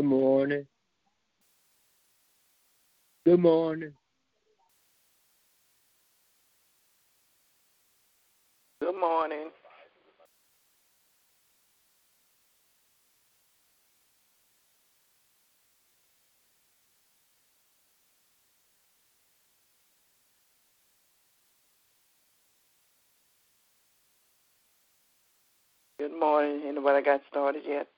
Good morning. Good morning. Good morning. Good morning. Anybody got started yet?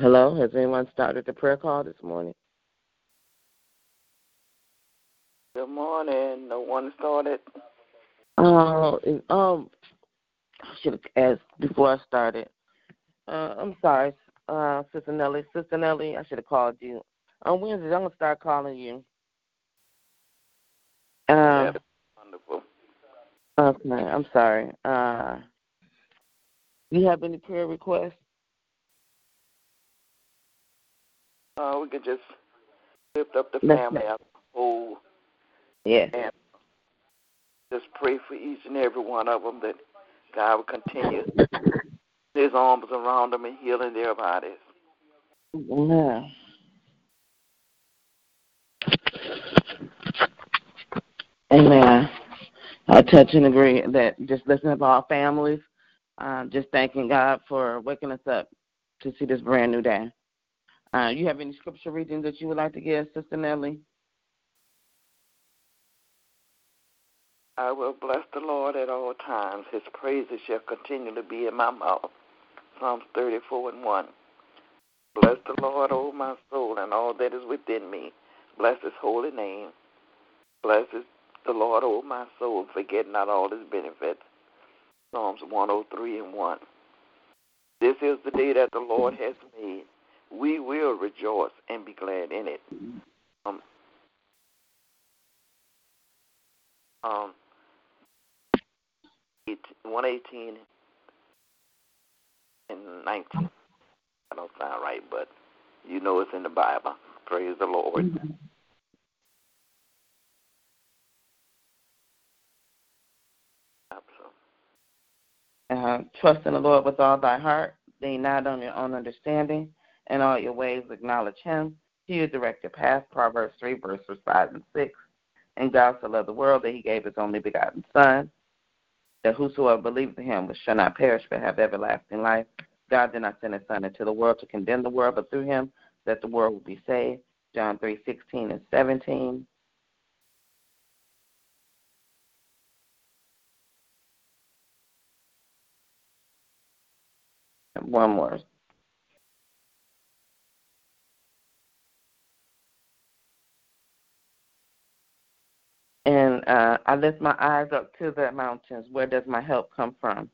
Hello, has anyone started the prayer call this morning? Good morning. No one started. Oh, uh, um, I should have asked before I started. Uh, I'm sorry, uh, Sister Nellie. Sister Nellie, I should have called you on Wednesday, I'm gonna start calling you. Uh, wonderful. Okay, I'm sorry. Uh, you have any prayer requests? Uh, we could just lift up the family as a whole. Yeah. And just pray for each and every one of them that God will continue His arms around them and healing their bodies. Yeah. Amen. I touch and agree that just listening to our families, uh, just thanking God for waking us up to see this brand new day. Uh, you have any scripture readings that you would like to give, Sister Nellie? I will bless the Lord at all times. His praises shall continually be in my mouth. Psalms 34 and 1. Bless the Lord, O my soul, and all that is within me. Bless his holy name. Bless the Lord, O my soul, forget not all his benefits. Psalms 103 and 1. This is the day that the Lord has made we will rejoice and be glad in it. Um, um, 118 and 19. I don't sound right, but you know it's in the Bible. Praise the Lord. Mm-hmm. Uh, trust in the Lord with all thy heart. Lean not on your own understanding in all your ways acknowledge him. He will direct your path. Proverbs 3, verses 5 and 6. And God so loved the world that he gave his only begotten Son, that whosoever believes in him shall not perish but have everlasting life. God did not send his Son into the world to condemn the world, but through him that the world will be saved. John 3, 16 and 17. And one more And uh, I lift my eyes up to the mountains. Where does my help come from?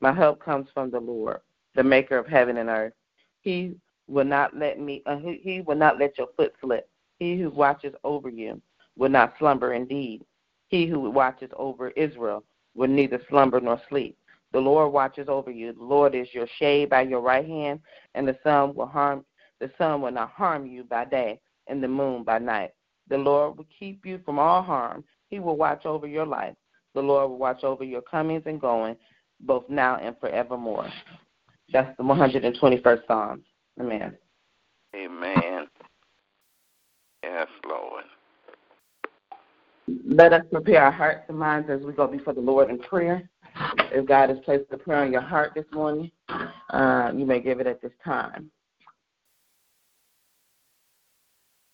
My help comes from the Lord, the maker of heaven and earth. He will not let me uh, he, he will not let your foot slip. He who watches over you will not slumber indeed. He who watches over Israel will neither slumber nor sleep. The Lord watches over you. The Lord is your shade by your right hand, and the sun will harm the sun will not harm you by day, and the moon by night. The Lord will keep you from all harm. He will watch over your life. The Lord will watch over your comings and going, both now and forevermore. That's the 121st Psalm. Amen. Amen. Yes, Lord. Let us prepare our hearts and minds as we go before the Lord in prayer. If God has placed a prayer on your heart this morning, uh, you may give it at this time.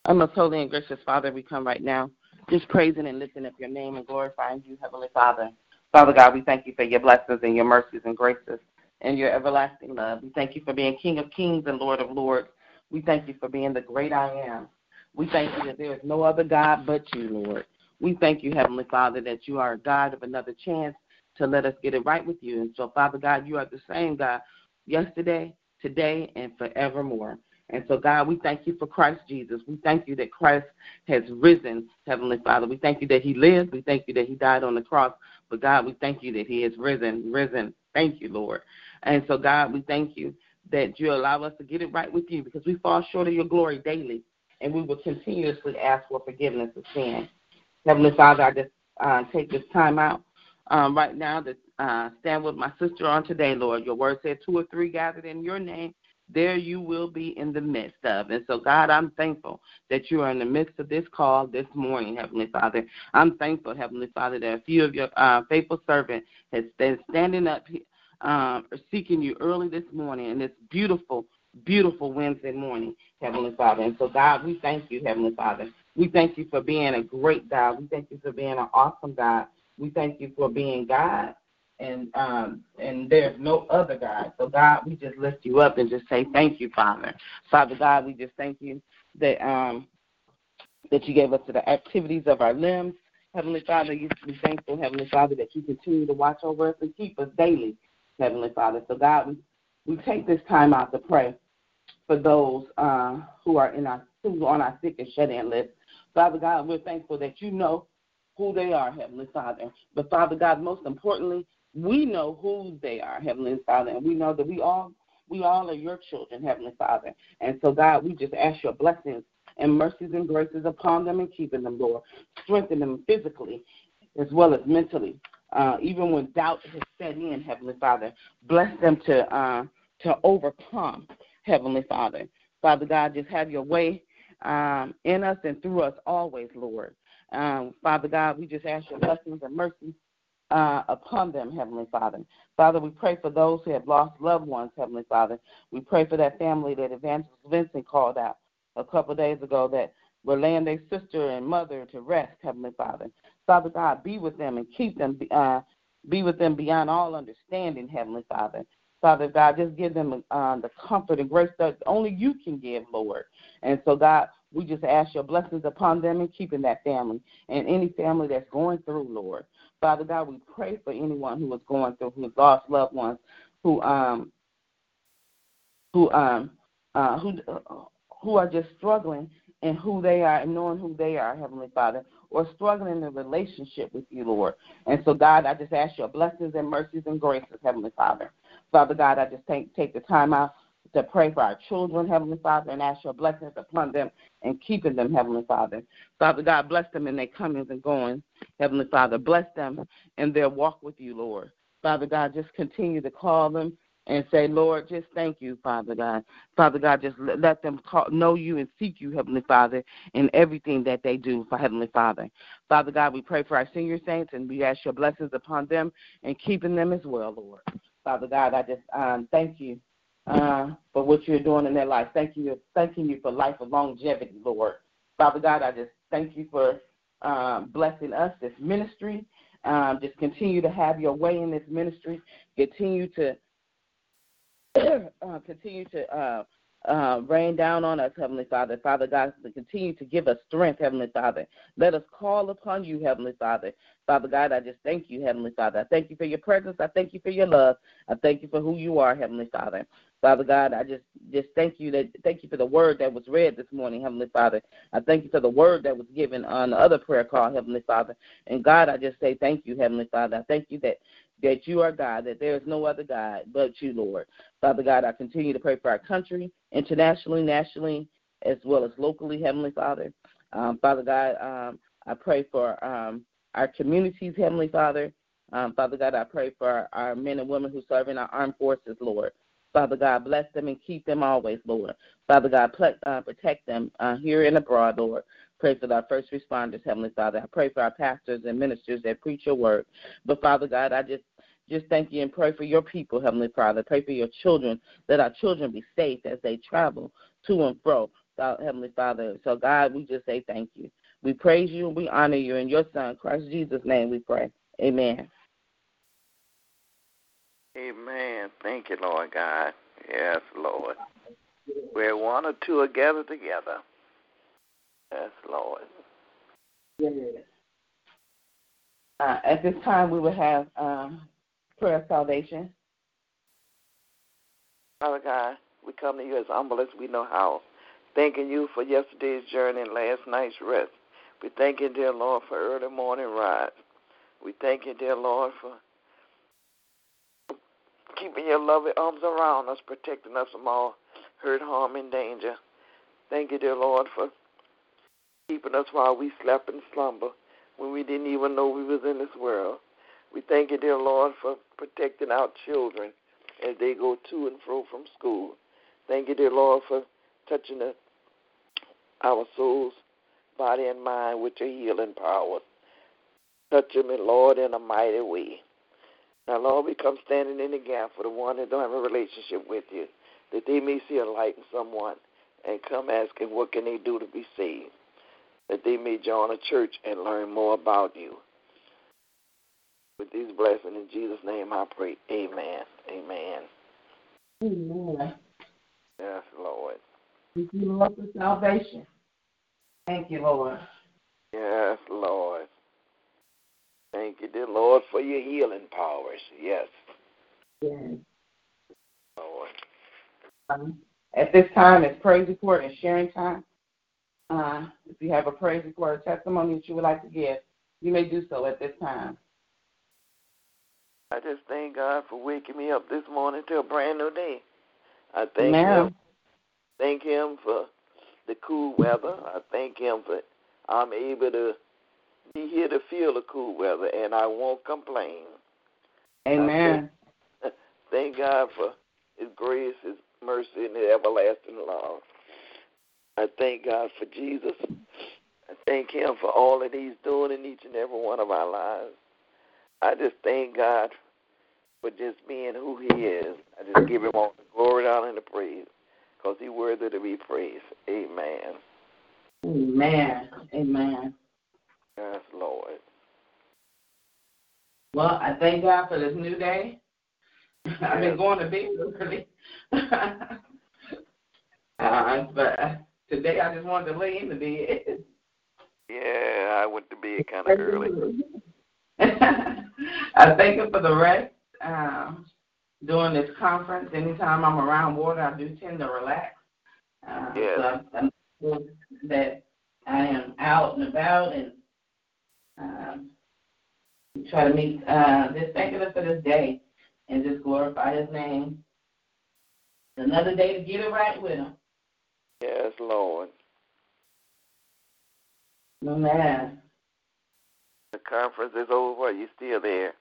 Our most holy and gracious Father, we come right now just praising and lifting up your name and glorifying you, Heavenly Father. Father God, we thank you for your blessings and your mercies and graces and your everlasting love. We thank you for being King of kings and Lord of lords. We thank you for being the great I am. We thank you that there is no other God but you, Lord. We thank you, Heavenly Father, that you are a God of another chance to let us get it right with you. And so, Father God, you are the same God yesterday, today, and forevermore. And so, God, we thank you for Christ Jesus. We thank you that Christ has risen, Heavenly Father. We thank you that He lives. We thank you that He died on the cross. But, God, we thank you that He has risen, risen. Thank you, Lord. And so, God, we thank you that you allow us to get it right with you because we fall short of your glory daily. And we will continuously ask for forgiveness of sin. Heavenly Father, I just uh, take this time out um, right now to uh, stand with my sister on today, Lord. Your word said two or three gathered in your name there you will be in the midst of. And so, God, I'm thankful that you are in the midst of this call this morning, Heavenly Father. I'm thankful, Heavenly Father, that a few of your uh, faithful servants has been standing up, um, seeking you early this morning in this beautiful, beautiful Wednesday morning, Heavenly Father. And so, God, we thank you, Heavenly Father. We thank you for being a great God. We thank you for being an awesome God. We thank you for being God and um, and there's no other God. So God, we just lift you up and just say thank you, Father. Father God, we just thank you that um that you gave us to the activities of our limbs. Heavenly Father, you be thankful, Heavenly Father, that you continue to watch over us and keep us daily, Heavenly Father. So God, we, we take this time out to pray for those uh, who are in our who are on our sick and shut in list. Father God, we're thankful that you know who they are, Heavenly Father. But Father God, most importantly, we know who they are, Heavenly Father, and we know that we all we all are your children, Heavenly Father. And so God, we just ask your blessings and mercies and graces upon them and keeping them, Lord. Strengthen them physically as well as mentally. Uh, even when doubt has set in, Heavenly Father, bless them to uh, to overcome, Heavenly Father. Father God, just have your way um, in us and through us always, Lord. Um, Father God, we just ask your blessings and mercies uh, upon them, Heavenly Father. Father, we pray for those who have lost loved ones, Heavenly Father. We pray for that family that Evangelist Vincent called out a couple of days ago that were laying their sister and mother to rest, Heavenly Father. Father God, be with them and keep them, uh, be with them beyond all understanding, Heavenly Father. Father God, just give them uh, the comfort and grace that only you can give, Lord. And so, God, we just ask your blessings upon them and keeping that family and any family that's going through, Lord. Father God, we pray for anyone who is going through, who has lost loved ones, who um, who um, uh, who who are just struggling and who they are and knowing who they are, Heavenly Father, or struggling in a relationship with you, Lord. And so, God, I just ask your blessings and mercies and graces, Heavenly Father. Father God, I just take, take the time out to pray for our children, Heavenly Father, and ask your blessings upon them and keeping them, Heavenly Father. Father God, bless them in their comings and goings, Heavenly Father. Bless them in their walk with you, Lord. Father God, just continue to call them and say, Lord, just thank you, Father God. Father God, just let them call, know you and seek you, Heavenly Father, in everything that they do, for Heavenly Father. Father God, we pray for our senior saints and we ask your blessings upon them and keeping them as well, Lord. Father God, I just um, thank you uh, for what you're doing in their life. Thank you, thanking you for life of longevity, Lord. Father God, I just thank you for um, blessing us, this ministry. Um, just continue to have your way in this ministry. Continue to uh, continue to uh, uh, rain down on us, Heavenly Father. Father God, to continue to give us strength, Heavenly Father. Let us call upon you, Heavenly Father. Father God, I just thank you, Heavenly Father. I thank you for your presence. I thank you for your love. I thank you for who you are, Heavenly Father. Father God, I just just thank you that thank you for the word that was read this morning, Heavenly Father. I thank you for the word that was given on the other prayer call, Heavenly Father. And God, I just say thank you, Heavenly Father. I thank you that that you are God, that there is no other God but you, Lord. Father God, I continue to pray for our country, internationally, nationally, as well as locally, Heavenly Father. Um, Father God, um, I pray for um, our communities, Heavenly Father. Um, Father God, I pray for our, men and women who serve in our armed forces, Lord. Father God, bless them and keep them always, Lord. Father God, uh, protect them uh, here and abroad, Lord. Pray for our first responders, Heavenly Father. I pray for our pastors and ministers that preach your word. But Father God, I just just thank you and pray for your people, Heavenly Father. Pray for your children, that our children be safe as they travel to and fro, uh, Heavenly Father. So, God, we just say thank you. We praise you and we honor you. In your Son, Christ Jesus' name, we pray. Amen. Amen. Thank you, Lord God. Yes, Lord. Where one or two are gathered together. Yes, Lord. Yes. Uh, at this time, we will have um, prayer of salvation. Father God, we come to you as humble as we know how, thanking you for yesterday's journey and last night's rest. We thank you, dear Lord, for early morning rise. We thank you, dear Lord, for keeping your loving arms around us, protecting us from all hurt, harm, and danger. Thank you, dear Lord, for keeping us while we slept in slumber when we didn't even know we was in this world. We thank you, dear Lord, for protecting our children as they go to and fro from school. Thank you, dear Lord, for touching the, our souls, body, and mind with your healing power. Touch them, Lord, in a mighty way. Now, Lord, we come standing in the gap for the one that don't have a relationship with you, that they may see a light in someone and come asking what can they do to be saved, that they may join a church and learn more about you. With these blessings in Jesus' name I pray. Amen. Amen. Amen. Yes, Lord. Thank you, Lord, for salvation. Thank you, Lord. Yes, Lord. Thank you, dear Lord, for your healing powers. Yes. Yes. Lord. Um, at this time, it's praise report and sharing time. Uh, if you have a praise report or testimony that you would like to give, you may do so at this time. I just thank God for waking me up this morning to a brand new day. I thank Amen. Him. Thank Him for the cool weather. I thank Him for I'm able to be here to feel the cool weather, and I won't complain. Amen. Thank God for His grace, His mercy, and His everlasting love. I thank God for Jesus. I thank Him for all that He's doing in each and every one of our lives. I just thank God for just being who He is. I just give Him all the glory, honor, and the praise because He's worthy to be praised. Amen. Amen. Amen. Yes, Lord. Well, I thank God for this new day. I've been going to bed early. uh, but today I just wanted to lay in the bed. Yeah, I went to bed kind of early. I thank Him for the rest. Um, during this conference, anytime I'm around water, I do tend to relax. Uh, Yes. So I'm thankful that I am out and about and um, try to meet, uh, just thanking Him for this day and just glorify His name. Another day to get it right with Him. Yes, Lord. Amen. The conference is over. Are you still there?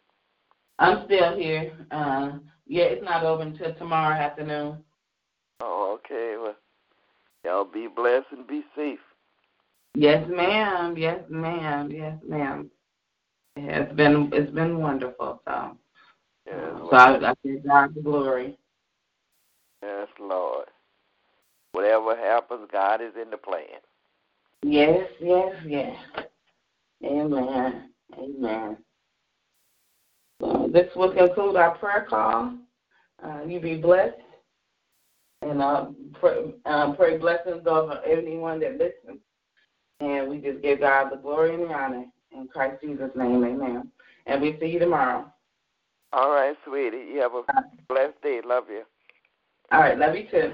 I'm still here. Uh, yeah, it's not over until tomorrow afternoon. Oh, okay. Well, y'all be blessed and be safe. Yes, ma'am. Yes, ma'am. Yes, ma'am. Yeah, It's been it's been wonderful. So, Yes, so I, I give God the glory. yes, Lord. Whatever happens, God is in the plan. Yes, yes, yes. Amen. Amen. So this will conclude our prayer call. Uh, you be blessed, and uh, pray, uh, pray blessings over everyone that listens. And we just give God the glory and the honor in Christ Jesus' name. Amen. And we see you tomorrow. All right, sweetie. You have a blessed day. Love you. All right. Love you too.